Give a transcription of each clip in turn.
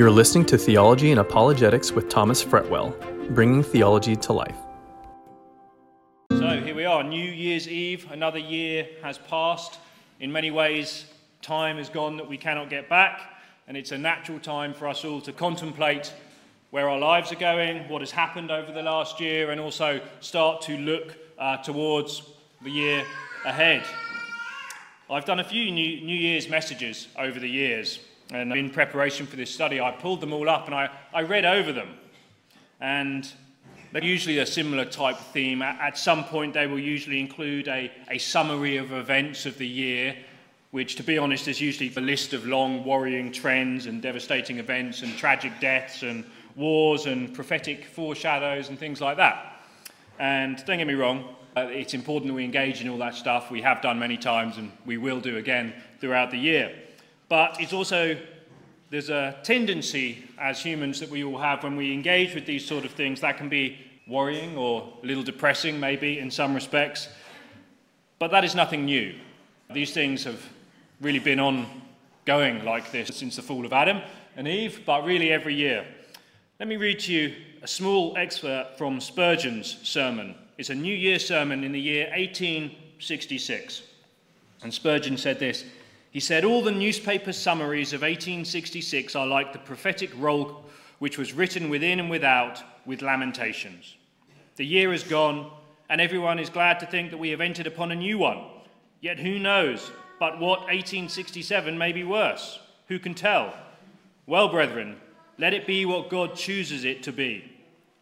You're listening to Theology and Apologetics with Thomas Fretwell, bringing theology to life. So here we are, New Year's Eve. Another year has passed. In many ways, time has gone that we cannot get back, and it's a natural time for us all to contemplate where our lives are going, what has happened over the last year, and also start to look uh, towards the year ahead. I've done a few New, New Year's messages over the years, and in preparation for this study, I pulled them all up and I, I read over them. And they're usually a similar type theme. At, at some point, they will usually include a, a summary of events of the year, which, to be honest, is usually the list of long, worrying trends and devastating events and tragic deaths and wars and prophetic foreshadows and things like that. And don't get me wrong, uh, it's important that we engage in all that stuff. We have done many times and we will do again throughout the year. But it's also, there's a tendency as humans that we all have when we engage with these sort of things that can be worrying or a little depressing, maybe in some respects. But that is nothing new. These things have really been ongoing like this since the fall of Adam and Eve, but really every year. Let me read to you a small excerpt from Spurgeon's sermon it's a New Year sermon in the year 1866. And Spurgeon said this He said, All the newspaper summaries of 1866 are like the prophetic roll which was written within and without with lamentations. The year is gone, and everyone is glad to think that we have entered upon a new one. Yet who knows but what 1867 may be worse? Who can tell? Well, brethren, let it be what God chooses it to be.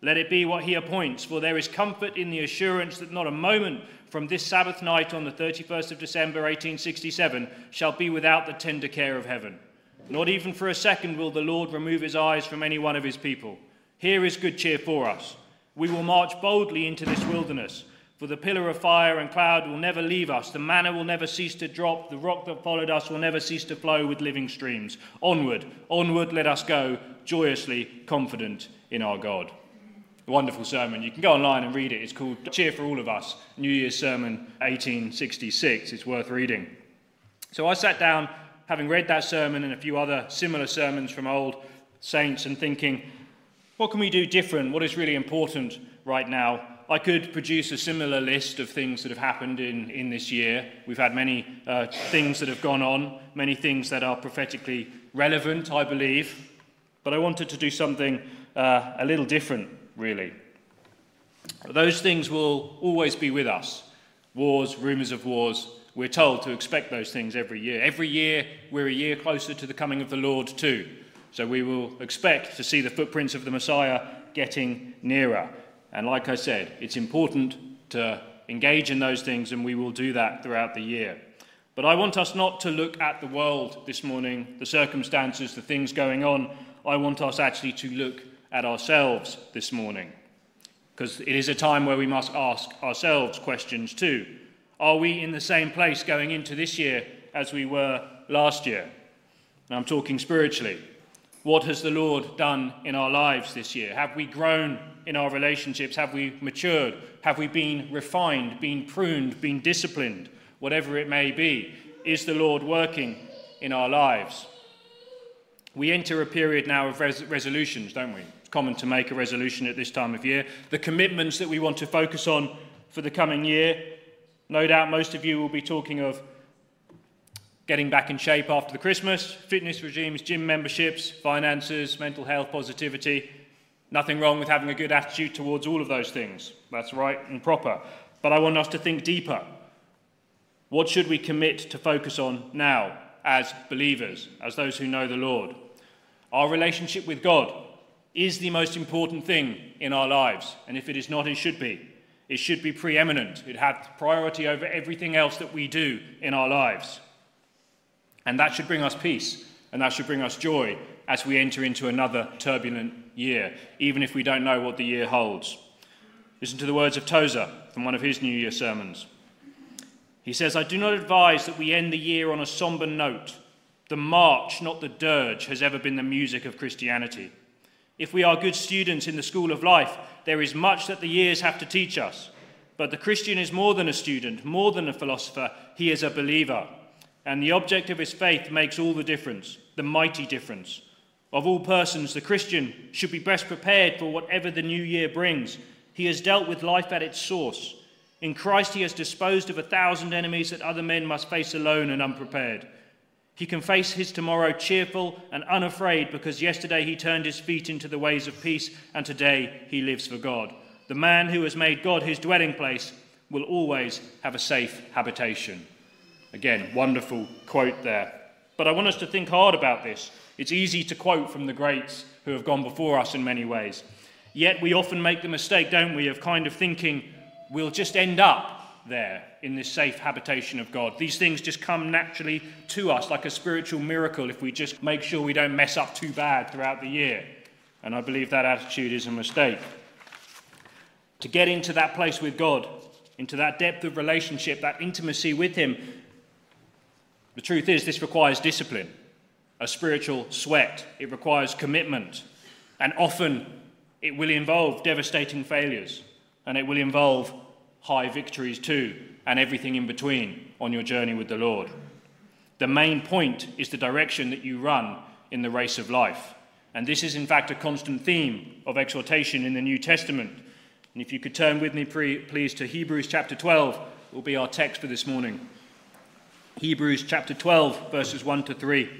Let it be what he appoints, for there is comfort in the assurance that not a moment from this Sabbath night on the 31st of December 1867 shall be without the tender care of heaven. Not even for a second will the Lord remove his eyes from any one of his people. Here is good cheer for us. We will march boldly into this wilderness, for the pillar of fire and cloud will never leave us, the manna will never cease to drop, the rock that followed us will never cease to flow with living streams. Onward, onward, let us go, joyously confident in our God wonderful sermon. You can go online and read it. It's called Cheer for All of Us, New Year's Sermon 1866. It's worth reading. So I sat down, having read that sermon and a few other similar sermons from old saints, and thinking, what can we do different? What is really important right now? I could produce a similar list of things that have happened in, in this year. We've had many uh, things that have gone on, many things that are prophetically relevant, I believe. But I wanted to do something uh, a little different really. Those things will always be with us wars, rumours of wars. We're told to expect those things every year. Every year, we're a year closer to the coming of the Lord, too. So we will expect to see the footprints of the Messiah getting nearer. And like I said, it's important to engage in those things, and we will do that throughout the year. But I want us not to look at the world this morning, the circumstances, the things going on. I want us actually to look at ourselves this morning. Because it is a time where we must ask ourselves questions too. Are we in the same place going into this year as we were last year? Now I'm talking spiritually. What has the Lord done in our lives this year? Have we grown in our relationships? Have we matured? Have we been refined, been pruned, been disciplined? Whatever it may be, is the Lord working in our lives? We enter a period now of res- resolutions, don't we? Common to make a resolution at this time of year. The commitments that we want to focus on for the coming year. No doubt most of you will be talking of getting back in shape after the Christmas, fitness regimes, gym memberships, finances, mental health, positivity. Nothing wrong with having a good attitude towards all of those things. That's right and proper. But I want us to think deeper. What should we commit to focus on now as believers, as those who know the Lord? Our relationship with God, is the most important thing in our lives. And if it is not, it should be. It should be preeminent. It has priority over everything else that we do in our lives. And that should bring us peace and that should bring us joy as we enter into another turbulent year, even if we don't know what the year holds. Listen to the words of Tozer from one of his New Year sermons. He says, I do not advise that we end the year on a somber note. The march, not the dirge, has ever been the music of Christianity. If we are good students in the school of life, there is much that the years have to teach us. But the Christian is more than a student, more than a philosopher, he is a believer. And the object of his faith makes all the difference, the mighty difference. Of all persons, the Christian should be best prepared for whatever the new year brings. He has dealt with life at its source. In Christ, he has disposed of a thousand enemies that other men must face alone and unprepared. He can face his tomorrow cheerful and unafraid because yesterday he turned his feet into the ways of peace and today he lives for God. The man who has made God his dwelling place will always have a safe habitation. Again, wonderful quote there. But I want us to think hard about this. It's easy to quote from the greats who have gone before us in many ways. Yet we often make the mistake, don't we, of kind of thinking we'll just end up there in this safe habitation of God. These things just come naturally to us like a spiritual miracle if we just make sure we don't mess up too bad throughout the year. And I believe that attitude is a mistake. To get into that place with God, into that depth of relationship, that intimacy with Him, the truth is, this requires discipline, a spiritual sweat. It requires commitment. And often it will involve devastating failures. And it will involve high victories too, and everything in between on your journey with the Lord. The main point is the direction that you run in the race of life. And this is, in fact, a constant theme of exhortation in the New Testament. And if you could turn with me, please, to Hebrews chapter 12, will be our text for this morning. Hebrews chapter 12, verses 1 to 3.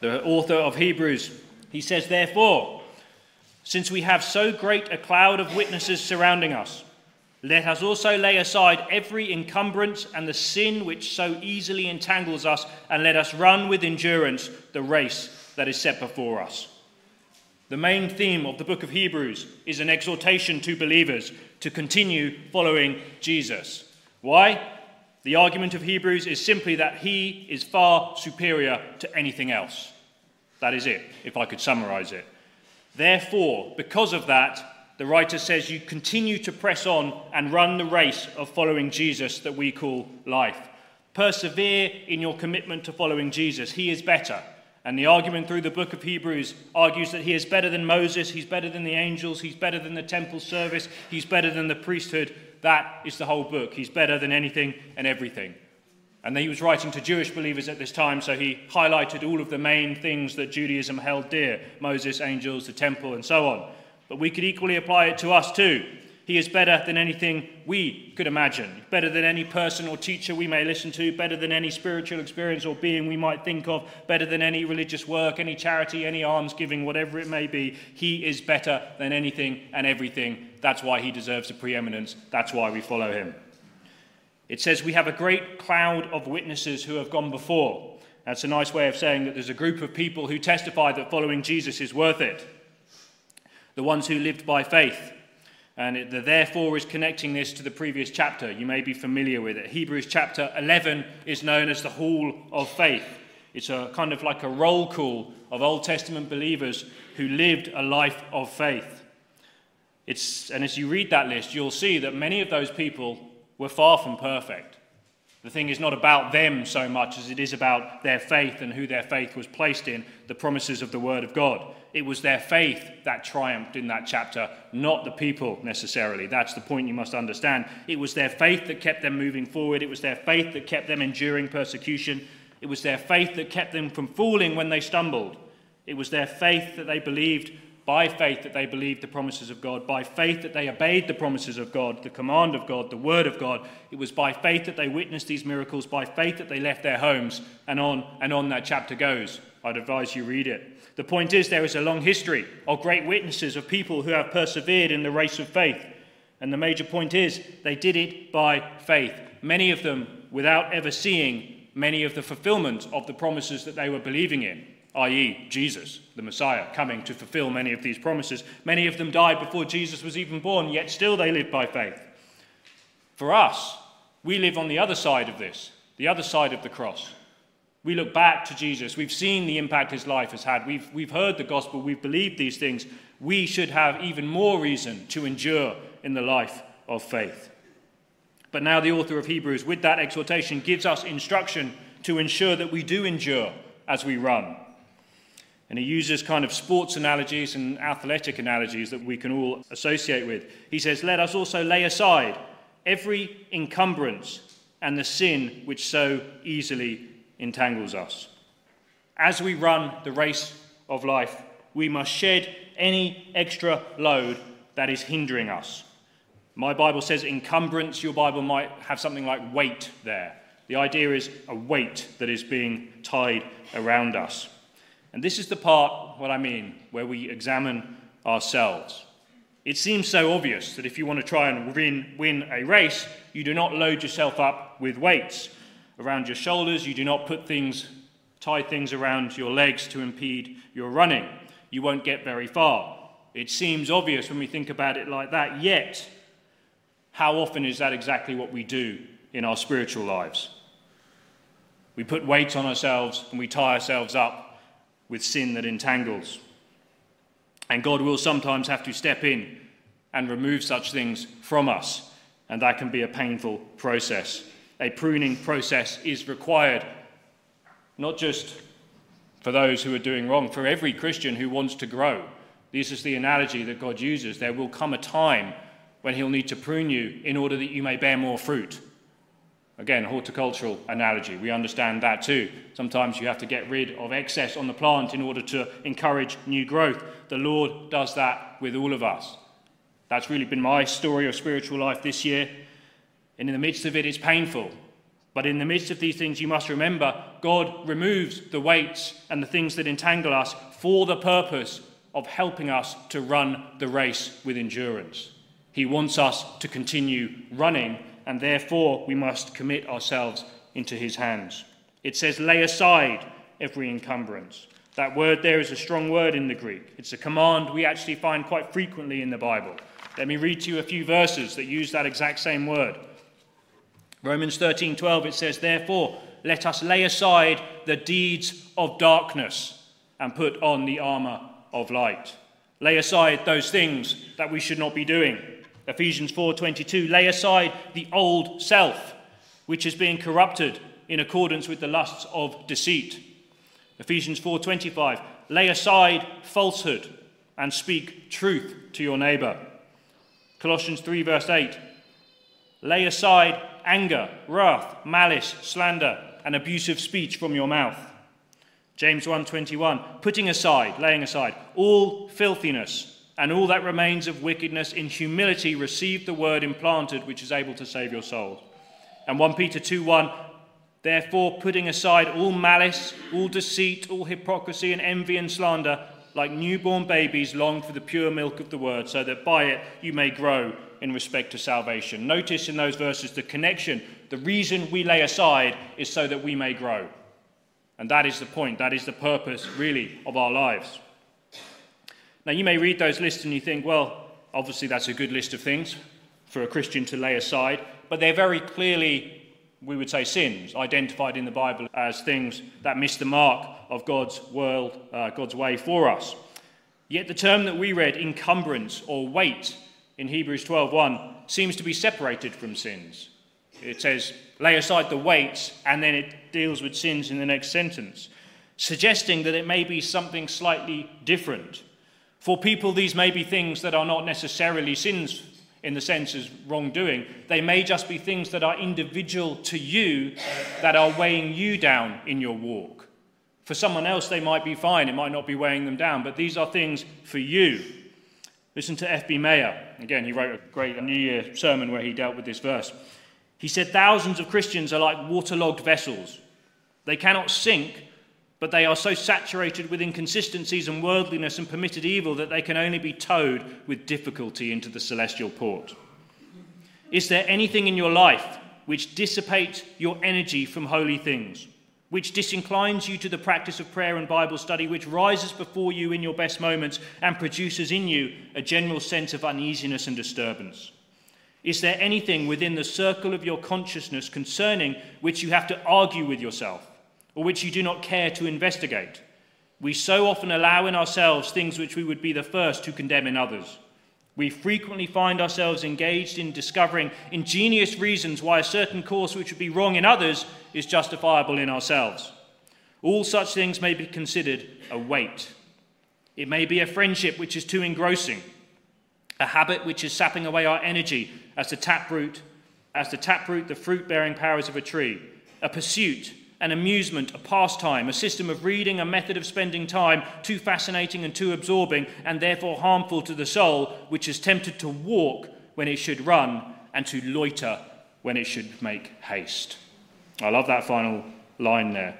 The author of Hebrews, he says, Therefore, since we have so great a cloud of witnesses surrounding us, let us also lay aside every encumbrance and the sin which so easily entangles us, and let us run with endurance the race that is set before us. The main theme of the book of Hebrews is an exhortation to believers to continue following Jesus. Why? The argument of Hebrews is simply that he is far superior to anything else. That is it, if I could summarize it. Therefore, because of that, the writer says you continue to press on and run the race of following Jesus that we call life. Persevere in your commitment to following Jesus. He is better. And the argument through the book of Hebrews argues that he is better than Moses, he's better than the angels, he's better than the temple service, he's better than the priesthood, that is the whole book. He's better than anything and everything. And he was writing to Jewish believers at this time, so he highlighted all of the main things that Judaism held dear Moses, angels, the temple, and so on. But we could equally apply it to us too. He is better than anything we could imagine, better than any person or teacher we may listen to, better than any spiritual experience or being we might think of, better than any religious work, any charity, any almsgiving, whatever it may be. He is better than anything and everything. That's why he deserves the preeminence. That's why we follow him. It says we have a great cloud of witnesses who have gone before. That's a nice way of saying that there's a group of people who testify that following Jesus is worth it. The ones who lived by faith and it, the therefore is connecting this to the previous chapter. You may be familiar with it. Hebrews chapter 11 is known as the Hall of Faith. It's a kind of like a roll call of Old Testament believers who lived a life of faith. It's, and as you read that list, you'll see that many of those people were far from perfect. The thing is not about them so much as it is about their faith and who their faith was placed in, the promises of the Word of God. It was their faith that triumphed in that chapter, not the people necessarily. That's the point you must understand. It was their faith that kept them moving forward. It was their faith that kept them enduring persecution. It was their faith that kept them from falling when they stumbled. It was their faith that they believed, by faith that they believed the promises of God, by faith that they obeyed the promises of God, the command of God, the word of God. It was by faith that they witnessed these miracles, by faith that they left their homes, and on and on that chapter goes. I'd advise you read it. The point is, there is a long history of great witnesses of people who have persevered in the race of faith. And the major point is, they did it by faith. Many of them without ever seeing many of the fulfillment of the promises that they were believing in, i.e., Jesus, the Messiah, coming to fulfill many of these promises. Many of them died before Jesus was even born, yet still they lived by faith. For us, we live on the other side of this, the other side of the cross. We look back to Jesus. We've seen the impact his life has had. We've, we've heard the gospel. We've believed these things. We should have even more reason to endure in the life of faith. But now, the author of Hebrews, with that exhortation, gives us instruction to ensure that we do endure as we run. And he uses kind of sports analogies and athletic analogies that we can all associate with. He says, Let us also lay aside every encumbrance and the sin which so easily entangles us. as we run the race of life, we must shed any extra load that is hindering us. My Bible says encumbrance, your Bible might have something like weight there. The idea is a weight that is being tied around us. And this is the part, what I mean, where we examine ourselves. It seems so obvious that if you want to try and win, win a race, you do not load yourself up with weights around your shoulders, you do not put things, tie things around your legs to impede your running. You won't get very far. It seems obvious when we think about it like that, yet, how often is that exactly what we do in our spiritual lives? We put weights on ourselves and we tie ourselves up with sin that entangles. And God will sometimes have to step in and remove such things from us, and that can be a painful process. A pruning process is required, not just for those who are doing wrong, for every Christian who wants to grow. This is the analogy that God uses. There will come a time when He'll need to prune you in order that you may bear more fruit. Again, horticultural analogy. We understand that too. Sometimes you have to get rid of excess on the plant in order to encourage new growth. The Lord does that with all of us. That's really been my story of spiritual life this year. And in the midst of it, it's painful. But in the midst of these things, you must remember God removes the weights and the things that entangle us for the purpose of helping us to run the race with endurance. He wants us to continue running and therefore we must commit ourselves into his hands. It says, lay aside every encumbrance. That word there is a strong word in the Greek. It's a command we actually find quite frequently in the Bible. Let me read to you a few verses that use that exact same word. Romans 13:12 it says therefore let us lay aside the deeds of darkness and put on the armor of light. Lay aside those things that we should not be doing. Ephesians 4:22 lay aside the old self which is being corrupted in accordance with the lusts of deceit. Ephesians 4:25 lay aside falsehood and speak truth to your neighbor. Colossians 3 verse 8 lay aside anger, wrath, malice, slander and abusive speech from your mouth. James 1:21 putting aside, laying aside all filthiness and all that remains of wickedness in humility receive the word implanted which is able to save your souls. And 1 Peter 2 1 Therefore, putting aside all malice, all deceit, all hypocrisy, and envy and slander, like newborn babies, long for the pure milk of the word, so that by it you may grow in respect to salvation. Notice in those verses the connection. The reason we lay aside is so that we may grow. And that is the point, that is the purpose, really, of our lives. Now, you may read those lists and you think, well, obviously that's a good list of things for a Christian to lay aside, but they're very clearly, we would say, sins identified in the Bible as things that miss the mark of God's world, uh, God's way for us. Yet the term that we read, encumbrance or weight, in Hebrews 12:1, seems to be separated from sins. It says, lay aside the weights, and then it deals with sins in the next sentence, suggesting that it may be something slightly different. For people, these may be things that are not necessarily sins in the sense as wrongdoing. They may just be things that are individual to you that are weighing you down in your walk. For someone else, they might be fine, it might not be weighing them down, but these are things for you. Listen to F.B. Meyer. Again, he wrote a great New Year sermon where he dealt with this verse. He said, Thousands of Christians are like waterlogged vessels. They cannot sink but they are so saturated with inconsistencies and worldliness and permitted evil that they can only be towed with difficulty into the celestial port. Is there anything in your life which dissipates your energy from holy things, which disinclines you to the practice of prayer and Bible study, which rises before you in your best moments and produces in you a general sense of uneasiness and disturbance? Is there anything within the circle of your consciousness concerning which you have to argue with yourself? Or which you do not care to investigate. We so often allow in ourselves things which we would be the first to condemn in others. We frequently find ourselves engaged in discovering ingenious reasons why a certain course which would be wrong in others is justifiable in ourselves. All such things may be considered a weight. It may be a friendship which is too engrossing, a habit which is sapping away our energy as the taproot, as the taproot the fruit-bearing powers of a tree, a pursuit an amusement, a pastime, a system of reading, a method of spending time too fascinating and too absorbing, and therefore harmful to the soul, which is tempted to walk when it should run and to loiter when it should make haste. I love that final line there.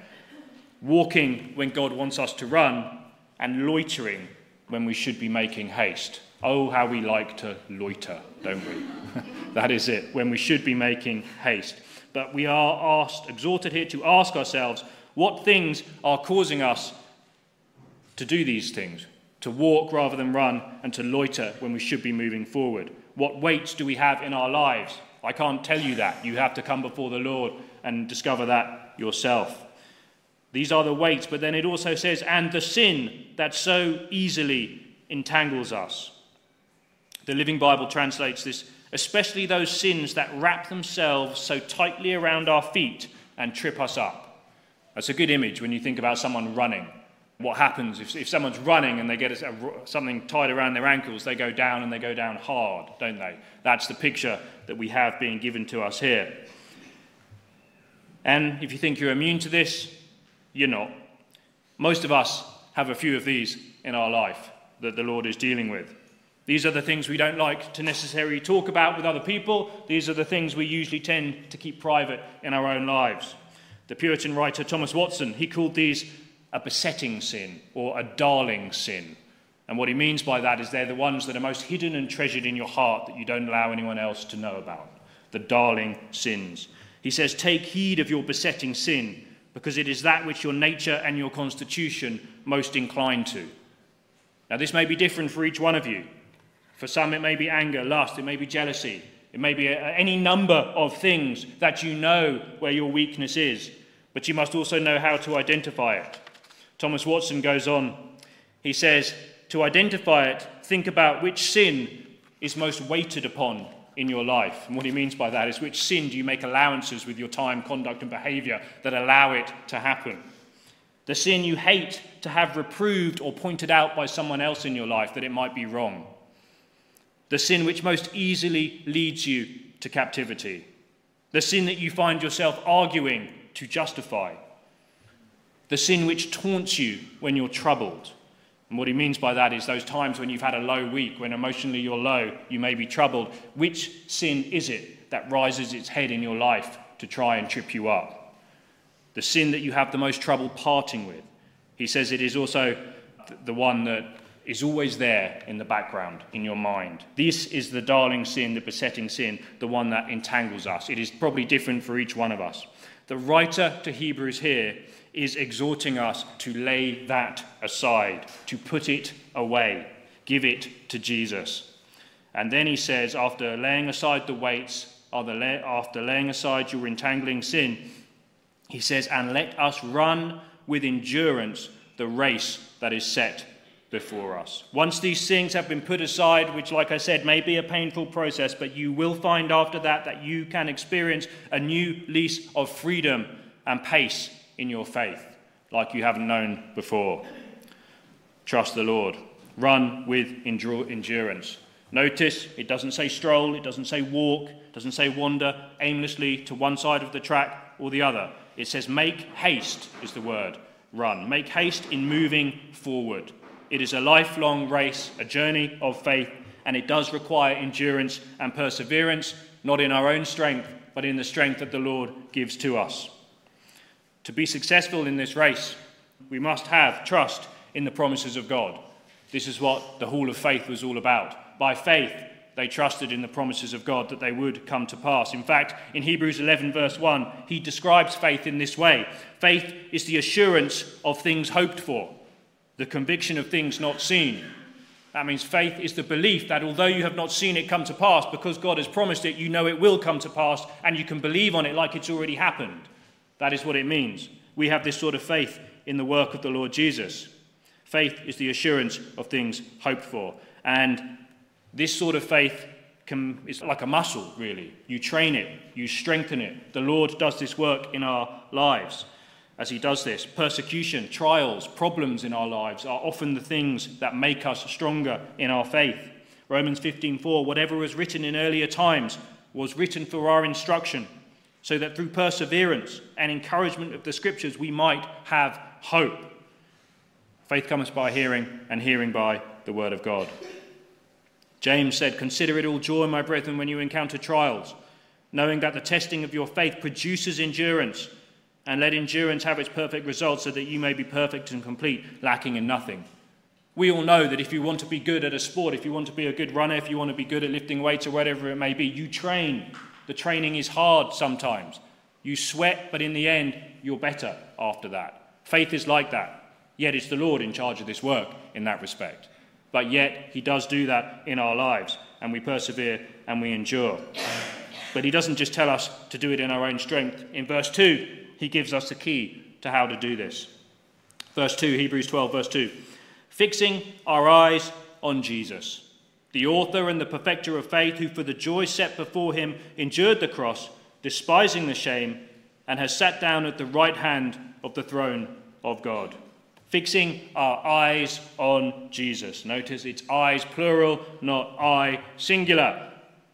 Walking when God wants us to run, and loitering when we should be making haste. Oh, how we like to loiter, don't we? that is it, when we should be making haste. But we are asked, exhorted here to ask ourselves what things are causing us to do these things, to walk rather than run, and to loiter when we should be moving forward. What weights do we have in our lives? I can't tell you that. You have to come before the Lord and discover that yourself. These are the weights, but then it also says, and the sin that so easily entangles us. The Living Bible translates this especially those sins that wrap themselves so tightly around our feet and trip us up. That's a good image when you think about someone running. What happens if, if someone's running and they get a, something tied around their ankles, they go down and they go down hard, don't they? That's the picture that we have being given to us here. And if you think you're immune to this, you're not. Most of us have a few of these in our life that the Lord is dealing with. These are the things we don't like to necessarily talk about with other people. These are the things we usually tend to keep private in our own lives. The Puritan writer Thomas Watson, he called these a besetting sin or a darling sin. And what he means by that is they're the ones that are most hidden and treasured in your heart that you don't allow anyone else to know about. The darling sins. He says, Take heed of your besetting sin, because it is that which your nature and your constitution most incline to. Now, this may be different for each one of you. For some, it may be anger, lust, it may be jealousy, it may be a, any number of things that you know where your weakness is, but you must also know how to identify it. Thomas Watson goes on, he says, To identify it, think about which sin is most weighted upon in your life. And what he means by that is which sin do you make allowances with your time, conduct, and behavior that allow it to happen? The sin you hate to have reproved or pointed out by someone else in your life that it might be wrong the sin which most easily leads you to captivity, the sin that you find yourself arguing to justify, the sin which taunts you when you're troubled. And what he means by that is those times when you've had a low week, when emotionally you're low, you may be troubled. Which sin is it that rises its head in your life to try and trip you up? The sin that you have the most trouble parting with. He says it is also the one that is always there in the background, in your mind. This is the darling sin, the besetting sin, the one that entangles us. It is probably different for each one of us. The writer to Hebrews here is exhorting us to lay that aside, to put it away, give it to Jesus. And then he says, after laying aside the weights, after laying aside your entangling sin, he says, and let us run with endurance the race that is set before us. Once these things have been put aside, which, like I said, may be a painful process, but you will find after that that you can experience a new lease of freedom and pace in your faith, like you haven't known before. Trust the Lord. Run with endurance. Notice it doesn't say stroll, it doesn't say walk, it doesn't say wander aimlessly to one side of the track or the other. It says make haste, is the word. Run. Make haste in moving forward. It is a lifelong race, a journey of faith, and it does require endurance and perseverance, not in our own strength, but in the strength that the Lord gives to us. To be successful in this race, we must have trust in the promises of God. This is what the Hall of Faith was all about. By faith, they trusted in the promises of God that they would come to pass. In fact, in Hebrews 11, verse 1, he describes faith in this way faith is the assurance of things hoped for the conviction of things not seen. That means faith is the belief that although you have not seen it come to pass, because God has promised it, you know it will come to pass and you can believe on it like it's already happened. That is what it means. We have this sort of faith in the work of the Lord Jesus. Faith is the assurance of things hoped for. And this sort of faith can, is like a muscle, really. You train it, you strengthen it. The Lord does this work in our lives as he does this. Persecution, trials, problems in our lives are often the things that make us stronger in our faith. Romans 15:4 whatever was written in earlier times was written for our instruction so that through perseverance and encouragement of the scriptures we might have hope. Faith comes by hearing, and hearing by the word of God. James said, Consider it all joy, my brethren, when you encounter trials, knowing that the testing of your faith produces endurance, and let endurance have its perfect result, so that you may be perfect and complete, lacking in nothing. We all know that if you want to be good at a sport, if you want to be a good runner, if you want to be good at lifting weights or whatever it may be, you train. The training is hard sometimes. You sweat, but in the end, you're better after that. Faith is like that. Yet it's the Lord in charge of this work in that respect. But yet, He does do that in our lives, and we persevere and we endure. But He doesn't just tell us to do it in our own strength. In verse 2, He gives us the key to how to do this. Verse 2, Hebrews 12, verse 2 fixing our eyes on Jesus, the author and the perfecter of faith, who for the joy set before him endured the cross, despising the shame, and has sat down at the right hand of the throne of God. Fixing our eyes on Jesus. Notice it's eyes plural, not eye singular.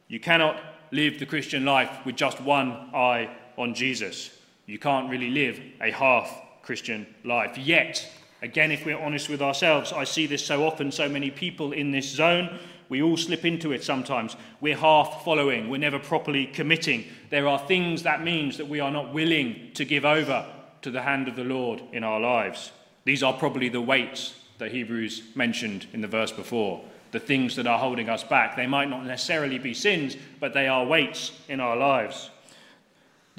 You cannot live the Christian life with just one eye on Jesus. You can't really live a half Christian life. Yet, Again, if we're honest with ourselves, I see this so often, so many people in this zone. We all slip into it sometimes. We're half following, we're never properly committing. There are things that means that we are not willing to give over to the hand of the Lord in our lives. These are probably the weights that Hebrews mentioned in the verse before, the things that are holding us back. They might not necessarily be sins, but they are weights in our lives.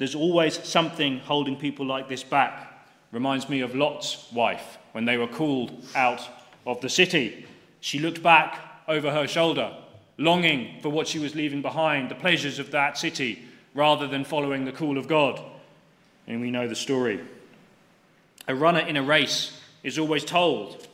There's always something holding people like this back. Reminds me of Lot's wife when they were called out of the city. She looked back over her shoulder, longing for what she was leaving behind, the pleasures of that city, rather than following the call of God. And we know the story. A runner in a race is always told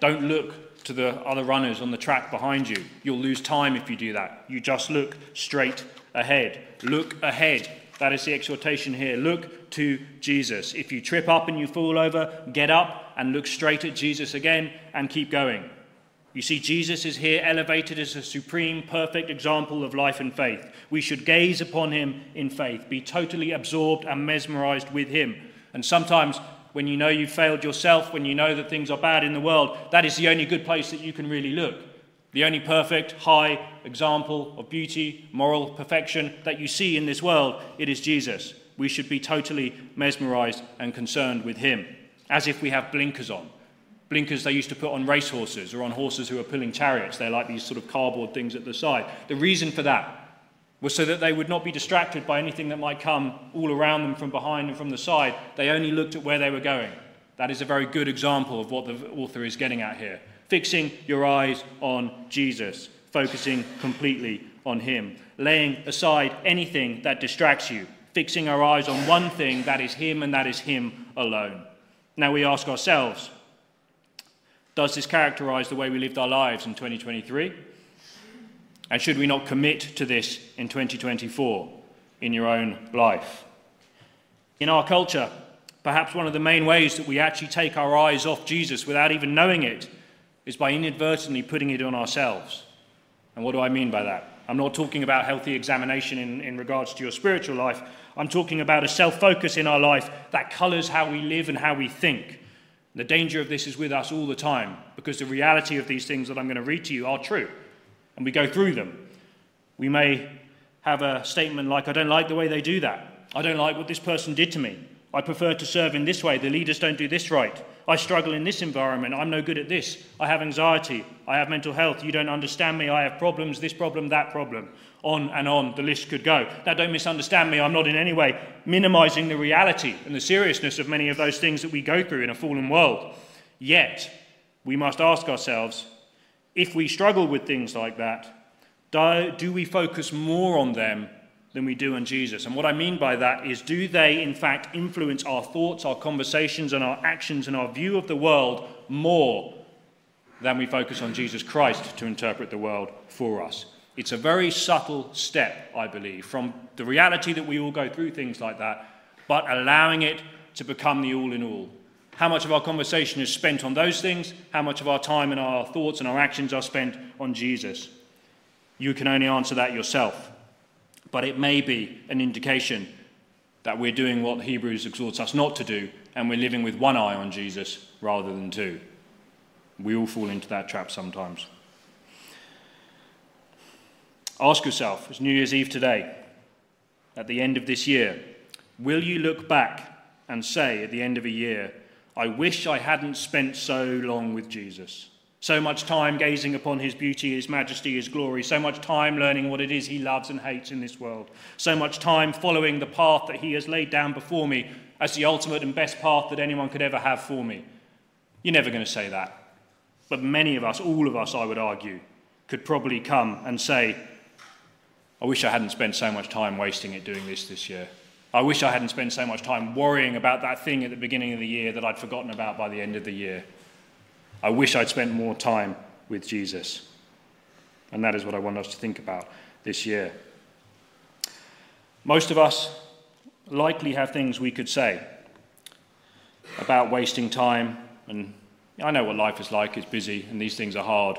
don't look to the other runners on the track behind you. You'll lose time if you do that. You just look straight ahead. Look ahead. That is the exhortation here. Look to Jesus. If you trip up and you fall over, get up and look straight at Jesus again and keep going. You see, Jesus is here elevated as a supreme, perfect example of life and faith. We should gaze upon him in faith, be totally absorbed and mesmerized with him. And sometimes, when you know you've failed yourself, when you know that things are bad in the world, that is the only good place that you can really look. The only perfect, high example of beauty, moral perfection that you see in this world, it is Jesus we should be totally mesmerized and concerned with him, as if we have blinkers on. Blinkers they used to put on racehorses or on horses who are pulling chariots. They're like these sort of cardboard things at the side. The reason for that was so that they would not be distracted by anything that might come all around them from behind and from the side. They only looked at where they were going. That is a very good example of what the author is getting at here. Fixing your eyes on Jesus, focusing completely on Him, laying aside anything that distracts you, fixing our eyes on one thing that is Him and that is Him alone. Now we ask ourselves does this characterize the way we lived our lives in 2023? And should we not commit to this in 2024 in your own life? In our culture, perhaps one of the main ways that we actually take our eyes off Jesus without even knowing it is by inadvertently putting it on ourselves. And what do I mean by that? I'm not talking about healthy examination in, in regards to your spiritual life. I'm talking about a self focus in our life that colours how we live and how we think. The danger of this is with us all the time because the reality of these things that I'm going to read to you are true. And we go through them. We may have a statement like, I don't like the way they do that. I don't like what this person did to me. I prefer to serve in this way. The leaders don't do this right. I struggle in this environment. I'm no good at this. I have anxiety. I have mental health. You don't understand me. I have problems, this problem, that problem. On and on the list could go. Now, don't misunderstand me. I'm not in any way minimizing the reality and the seriousness of many of those things that we go through in a fallen world. Yet, we must ask ourselves if we struggle with things like that, do we focus more on them than we do on Jesus. And what I mean by that is do they, in fact, influence our thoughts, our conversations, and our actions and our view of the world more than we focus on Jesus Christ to interpret the world for us? It's a very subtle step, I believe, from the reality that we all go through things like that, but allowing it to become the all in all. How much of our conversation is spent on those things? How much of our time and our thoughts and our actions are spent on Jesus? You can only answer that yourself. But it may be an indication that we're doing what Hebrews exhorts us not to do, and we're living with one eye on Jesus rather than two. We all fall into that trap sometimes. Ask yourself, it's New Year's Eve today, at the end of this year, will you look back and say at the end of a year, I wish I hadn't spent so long with Jesus? So much time gazing upon his beauty, his majesty, his glory, so much time learning what it is he loves and hates in this world, so much time following the path that he has laid down before me as the ultimate and best path that anyone could ever have for me. You're never going to say that. But many of us, all of us, I would argue, could probably come and say, I wish I hadn't spent so much time wasting it doing this this year. I wish I hadn't spent so much time worrying about that thing at the beginning of the year that I'd forgotten about by the end of the year. I wish I'd spent more time with Jesus. And that is what I want us to think about this year. Most of us likely have things we could say about wasting time. And I know what life is like, it's busy, and these things are hard.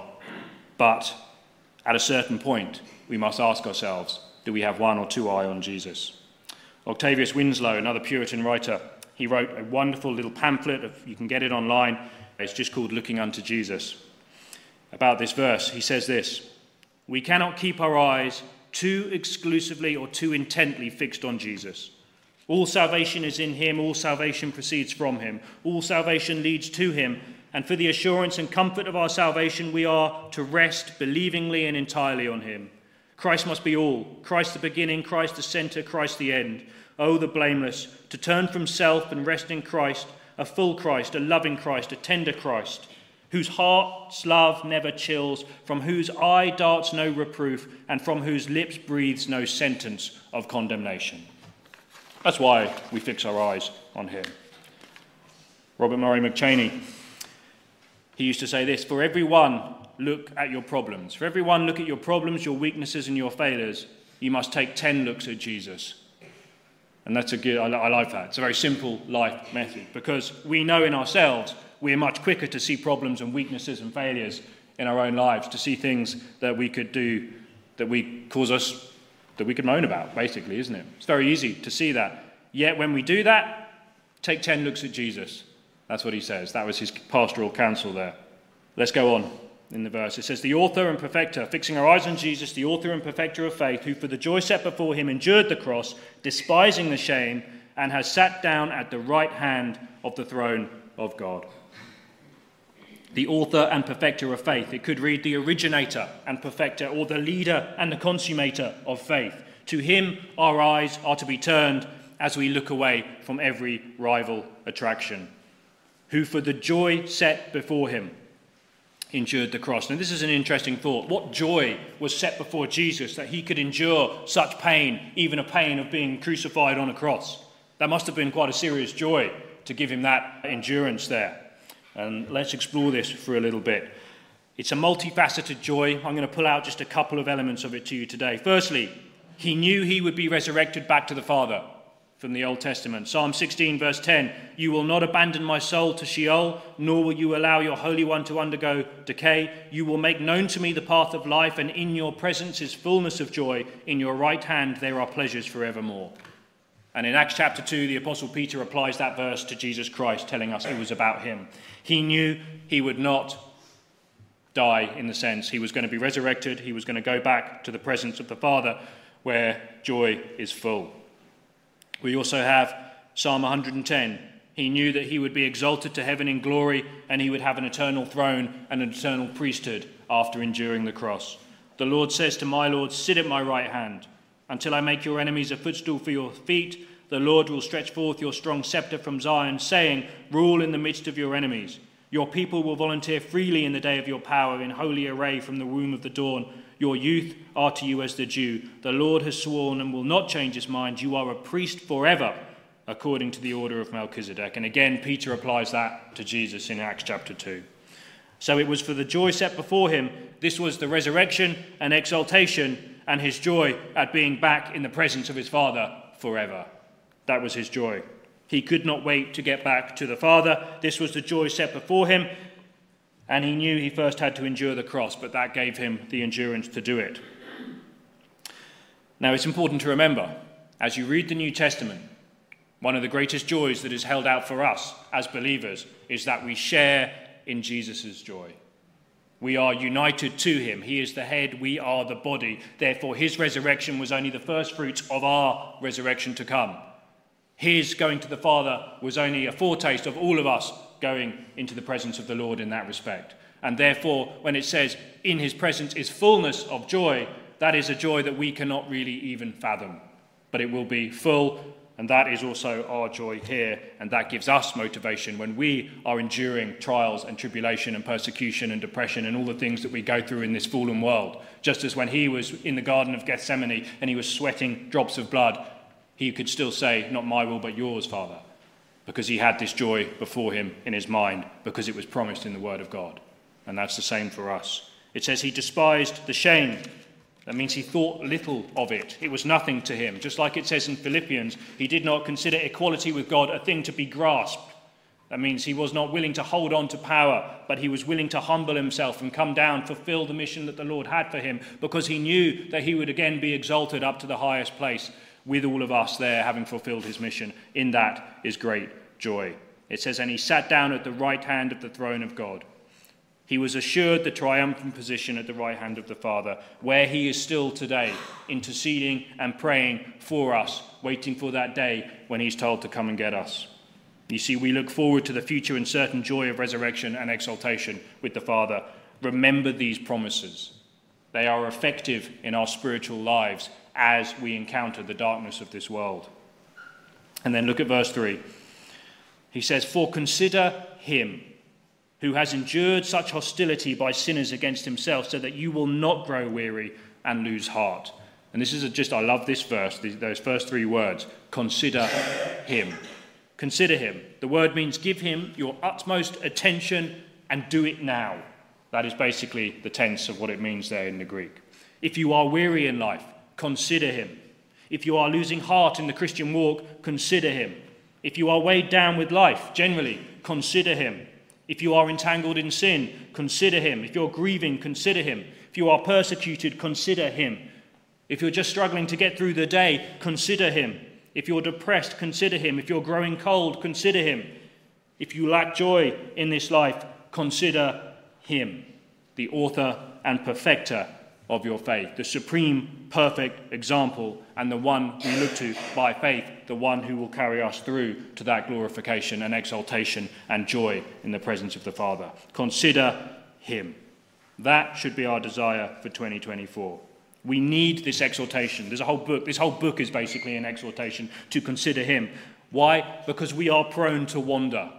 But at a certain point, we must ask ourselves do we have one or two eye on Jesus? Octavius Winslow, another Puritan writer, he wrote a wonderful little pamphlet, of, you can get it online, it's just called Looking Unto Jesus. About this verse, he says this We cannot keep our eyes too exclusively or too intently fixed on Jesus. All salvation is in him, all salvation proceeds from him, all salvation leads to him, and for the assurance and comfort of our salvation, we are to rest believingly and entirely on him. Christ must be all Christ the beginning, Christ the center, Christ the end. Oh, the blameless, to turn from self and rest in Christ a full Christ, a loving Christ, a tender Christ, whose heart's love never chills, from whose eye darts no reproof, and from whose lips breathes no sentence of condemnation. That's why we fix our eyes on him. Robert Murray McCheyne, he used to say this For everyone, look at your problems. For everyone, look at your problems, your weaknesses, and your failures. You must take 10 looks at Jesus. And that's a good, I, I like that. It's a very simple life method because we know in ourselves we're much quicker to see problems and weaknesses and failures in our own lives, to see things that we could do that we cause us, that we could moan about, basically, isn't it? It's very easy to see that. Yet when we do that, take 10 looks at Jesus. That's what he says. That was his pastoral counsel there. Let's go on in the verse. It says, The author and perfecter, fixing our eyes on Jesus, the author and perfecter of faith, who for the joy set before him endured the cross, despising the shame, and has sat down at the right hand of the throne of God. The author and perfecter of faith. It could read the originator and perfecter, or the leader and the consummator of faith. To him our eyes are to be turned as we look away from every rival attraction. Who for the joy set before him endured the cross. Now, this is an interesting thought. What joy was set before Jesus that he could endure such pain, even a pain of being crucified on a cross? That must have been quite a serious joy to give him that endurance there. And let's explore this for a little bit. It's a multifaceted joy. I'm going to pull out just a couple of elements of it to you today. Firstly, he knew he would be resurrected back to the Father from the Old Testament. Psalm 16, verse 10 You will not abandon my soul to Sheol, nor will you allow your Holy One to undergo decay. You will make known to me the path of life, and in your presence is fullness of joy. In your right hand there are pleasures forevermore. And in Acts chapter 2, the Apostle Peter applies that verse to Jesus Christ, telling us it was about him. He knew he would not die in the sense he was going to be resurrected, he was going to go back to the presence of the Father where joy is full. We also have Psalm 110. He knew that he would be exalted to heaven in glory and he would have an eternal throne and an eternal priesthood after enduring the cross. The Lord says to my Lord, Sit at my right hand until I make your enemies a footstool for your feet. The Lord will stretch forth your strong scepter from Zion, saying, Rule in the midst of your enemies. Your people will volunteer freely in the day of your power, in holy array from the womb of the dawn. Your youth are to you as the dew. The Lord has sworn and will not change his mind. You are a priest forever, according to the order of Melchizedek. And again, Peter applies that to Jesus in Acts chapter 2. So it was for the joy set before him. This was the resurrection and exaltation and his joy at being back in the presence of his Father forever. That was his joy. He could not wait to get back to the Father. This was the joy set before him, and he knew he first had to endure the cross, but that gave him the endurance to do it. Now, it's important to remember, as you read the New Testament, one of the greatest joys that is held out for us as believers is that we share in Jesus' joy. We are united to him. He is the head, we are the body. Therefore, his resurrection was only the first fruits of our resurrection to come. His going to the Father was only a foretaste of all of us going into the presence of the Lord in that respect. And therefore, when it says, in his presence is fullness of joy, that is a joy that we cannot really even fathom. But it will be full, and that is also our joy here, and that gives us motivation when we are enduring trials and tribulation and persecution and depression and all the things that we go through in this fallen world. Just as when he was in the Garden of Gethsemane and he was sweating drops of blood, he could still say, Not my will, but yours, Father, because he had this joy before him in his mind, because it was promised in the Word of God. And that's the same for us. It says he despised the shame that means he thought little of it. It was nothing to him. Just like it says in Philippians, he did not consider equality with God a thing to be grasped. That means he was not willing to hold on to power, but he was willing to humble himself and come down, fulfill the mission that the Lord had for him, because he knew that he would again be exalted up to the highest place with all of us there having fulfilled his mission. In that is great joy. It says, And he sat down at the right hand of the throne of God. He was assured the triumphant position at the right hand of the Father, where he is still today, interceding and praying for us, waiting for that day when he's told to come and get us. You see, we look forward to the future in certain joy of resurrection and exaltation with the Father. Remember these promises. They are effective in our spiritual lives as we encounter the darkness of this world. And then look at verse 3. He says, For consider him who has endured such hostility by sinners against himself, so that you will not grow weary and lose heart. And this is just, I love this verse, those first three words. Consider him. Consider him. The word means give him your utmost attention and do it now. That is basically the tense of what it means there in the Greek. If you are weary in life, consider him. If you are losing heart in the Christian walk, consider him. If you are weighed down with life, generally, consider him. If you are entangled in sin, consider him. If you're grieving, consider him. If you are persecuted, consider him. If you're just struggling to get through the day, consider him. If you're depressed, consider him. If you're growing cold, consider him. If you lack joy in this life, consider him, the author and perfecter of your faith, the supreme, perfect example, and the one we look to by faith, the one who will carry us through to that glorification and exaltation and joy in the presence of the Father. Consider him. That should be our desire for 2024. We need this exhortation. There's a whole book. This whole book is basically an exhortation to consider him. Why? Because we are prone to wander.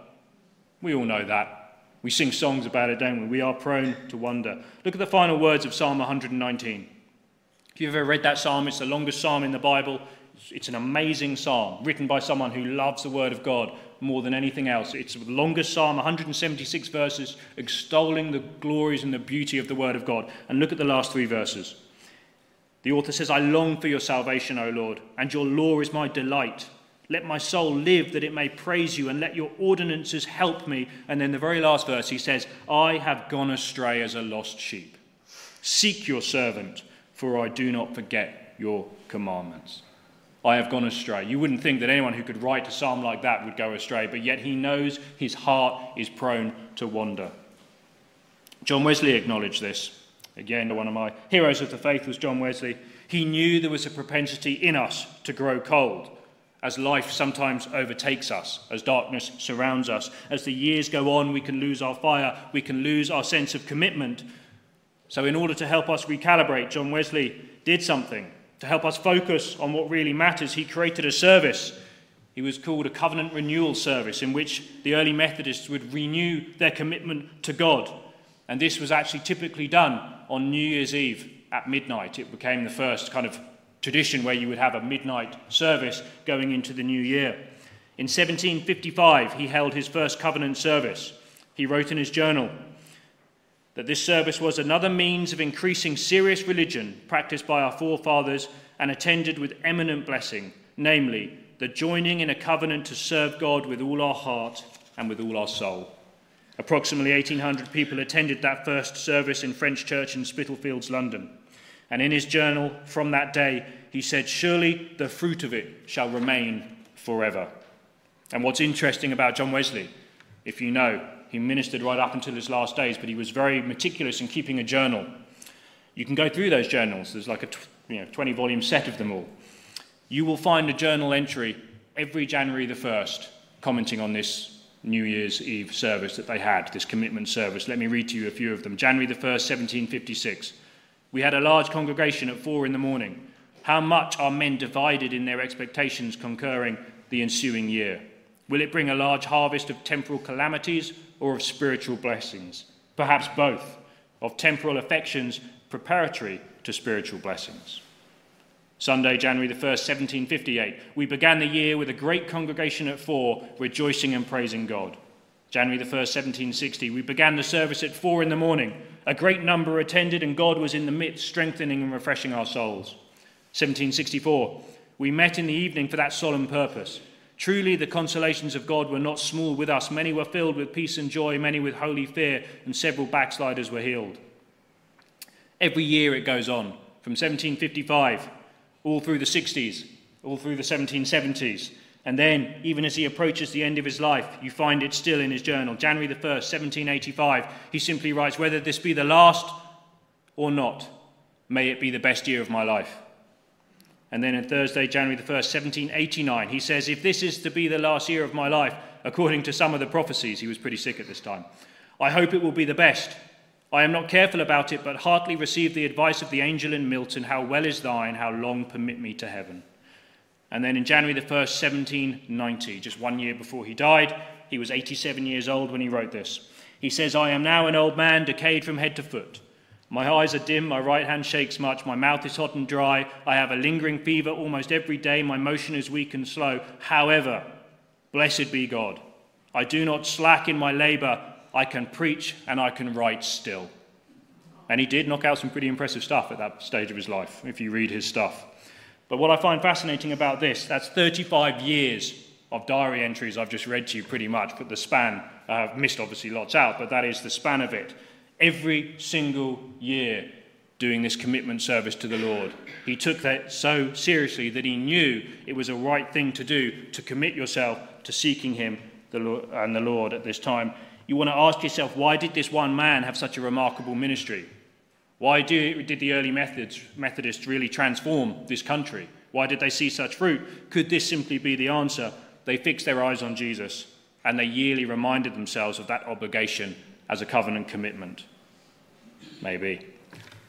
We all know that. We sing songs about it, don't we? We are prone to wonder. Look at the final words of Psalm 119. If you've ever read that psalm, it's the longest psalm in the Bible. It's an amazing psalm written by someone who loves the word of God more than anything else. It's the longest psalm, 176 verses, extolling the glories and the beauty of the word of God. And look at the last three verses. The author says, I long for your salvation, O Lord, and your law is my delight. Let my soul live that it may praise you, and let your ordinances help me. And then the very last verse, he says, I have gone astray as a lost sheep. Seek your servant, for I do not forget your commandments. I have gone astray. You wouldn't think that anyone who could write a psalm like that would go astray, but yet he knows his heart is prone to wander. John Wesley acknowledged this. Again, one of my heroes of the faith was John Wesley. He knew there was a propensity in us to grow cold as life sometimes overtakes us, as darkness surrounds us. As the years go on, we can lose our fire, we can lose our sense of commitment. So, in order to help us recalibrate, John Wesley did something. To help us focus on what really matters, he created a service. He was called a covenant renewal service, in which the early Methodists would renew their commitment to God. And this was actually typically done on New Year's Eve at midnight. It became the first kind of tradition where you would have a midnight service going into the new year. In 1755, he held his first covenant service. He wrote in his journal that this service was another means of increasing serious religion practiced by our forefathers and attended with eminent blessing, namely, the joining in a covenant to serve God with all our heart and with all our soul. Approximately 1,800 people attended that first service in French Church in Spitalfields, London. And in his journal from that day, he said, Surely the fruit of it shall remain forever. And what's interesting about John Wesley, if you know, he ministered right up until his last days, but he was very meticulous in keeping a journal. You can go through those journals, there's like a you know, 20 volume set of them all. You will find a journal entry every January the 1st commenting on this New Year's Eve service that they had, this commitment service. Let me read to you a few of them. January the 1st, 1756. We had a large congregation at four in the morning. How much are men divided in their expectations concurring the ensuing year? Will it bring a large harvest of temporal calamities or of spiritual blessings? Perhaps both, of temporal affections preparatory to spiritual blessings. Sunday, January the 1st, 1758, we began the year with a great congregation at four, rejoicing and praising God. January the 1st, 1760, we began the service at four in the morning. A great number attended, and God was in the midst, strengthening and refreshing our souls. 1764, we met in the evening for that solemn purpose. Truly, the consolations of God were not small with us. Many were filled with peace and joy, many with holy fear, and several backsliders were healed. Every year it goes on, from 1755 all through the 60s, all through the 1770s. And then, even as he approaches the end of his life, you find it still in his journal. January the 1st, 1785, he simply writes, Whether this be the last or not, may it be the best year of my life. And then on Thursday, January the 1st, 1789, he says, If this is to be the last year of my life, according to some of the prophecies, he was pretty sick at this time, I hope it will be the best. I am not careful about it, but heartily receive the advice of the angel in Milton, How well is thine, how long permit me to heaven. And then in January the 1st, 1790, just one year before he died, he was 87 years old when he wrote this. He says, I am now an old man, decayed from head to foot. My eyes are dim, my right hand shakes much, my mouth is hot and dry, I have a lingering fever almost every day, my motion is weak and slow. However, blessed be God. I do not slack in my labor, I can preach and I can write still. And he did knock out some pretty impressive stuff at that stage of his life, if you read his stuff. But what I find fascinating about this, that's 35 years of diary entries I've just read to you pretty much, but the span, uh, I've missed obviously lots out, but that is the span of it. Every single year doing this commitment service to the Lord. He took that so seriously that he knew it was a right thing to do to commit yourself to seeking him and the Lord at this time. You want to ask yourself, why did this one man have such a remarkable ministry? Why did the early Methodists really transform this country? Why did they see such fruit? Could this simply be the answer? They fixed their eyes on Jesus and they yearly reminded themselves of that obligation as a covenant commitment. Maybe.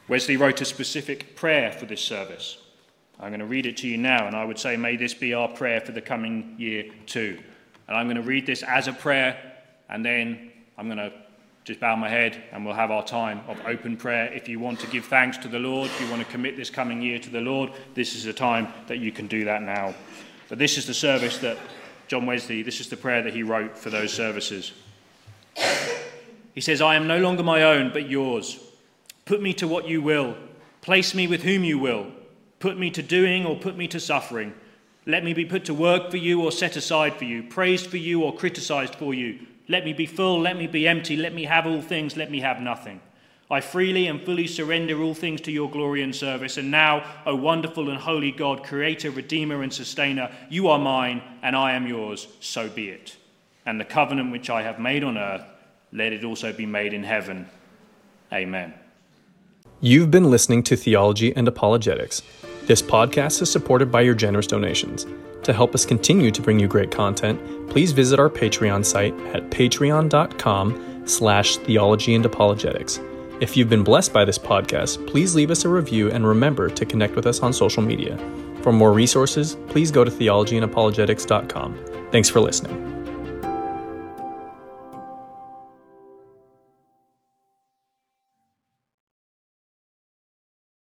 Wesley wrote a specific prayer for this service. I'm going to read it to you now, and I would say, may this be our prayer for the coming year too. And I'm going to read this as a prayer, and then I'm going to just bow my head and we'll have our time of open prayer. If you want to give thanks to the Lord, if you want to commit this coming year to the Lord, this is the time that you can do that now. But this is the service that John Wesley, this is the prayer that he wrote for those services. He says, I am no longer my own, but yours. Put me to what you will. Place me with whom you will. Put me to doing or put me to suffering. Let me be put to work for you or set aside for you, praised for you or criticized for you. Let me be full, let me be empty, let me have all things, let me have nothing. I freely and fully surrender all things to your glory and service. And now, O wonderful and holy God, creator, redeemer, and sustainer, you are mine, and I am yours, so be it. And the covenant which I have made on earth, let it also be made in heaven. Amen. You've been listening to Theology and Apologetics. This podcast is supported by your generous donations. To help us continue to bring you great content, please visit our Patreon site at patreon.com slash theology and apologetics. If you've been blessed by this podcast, please leave us a review and remember to connect with us on social media. For more resources, please go to theologyandapologetics.com. Thanks for listening.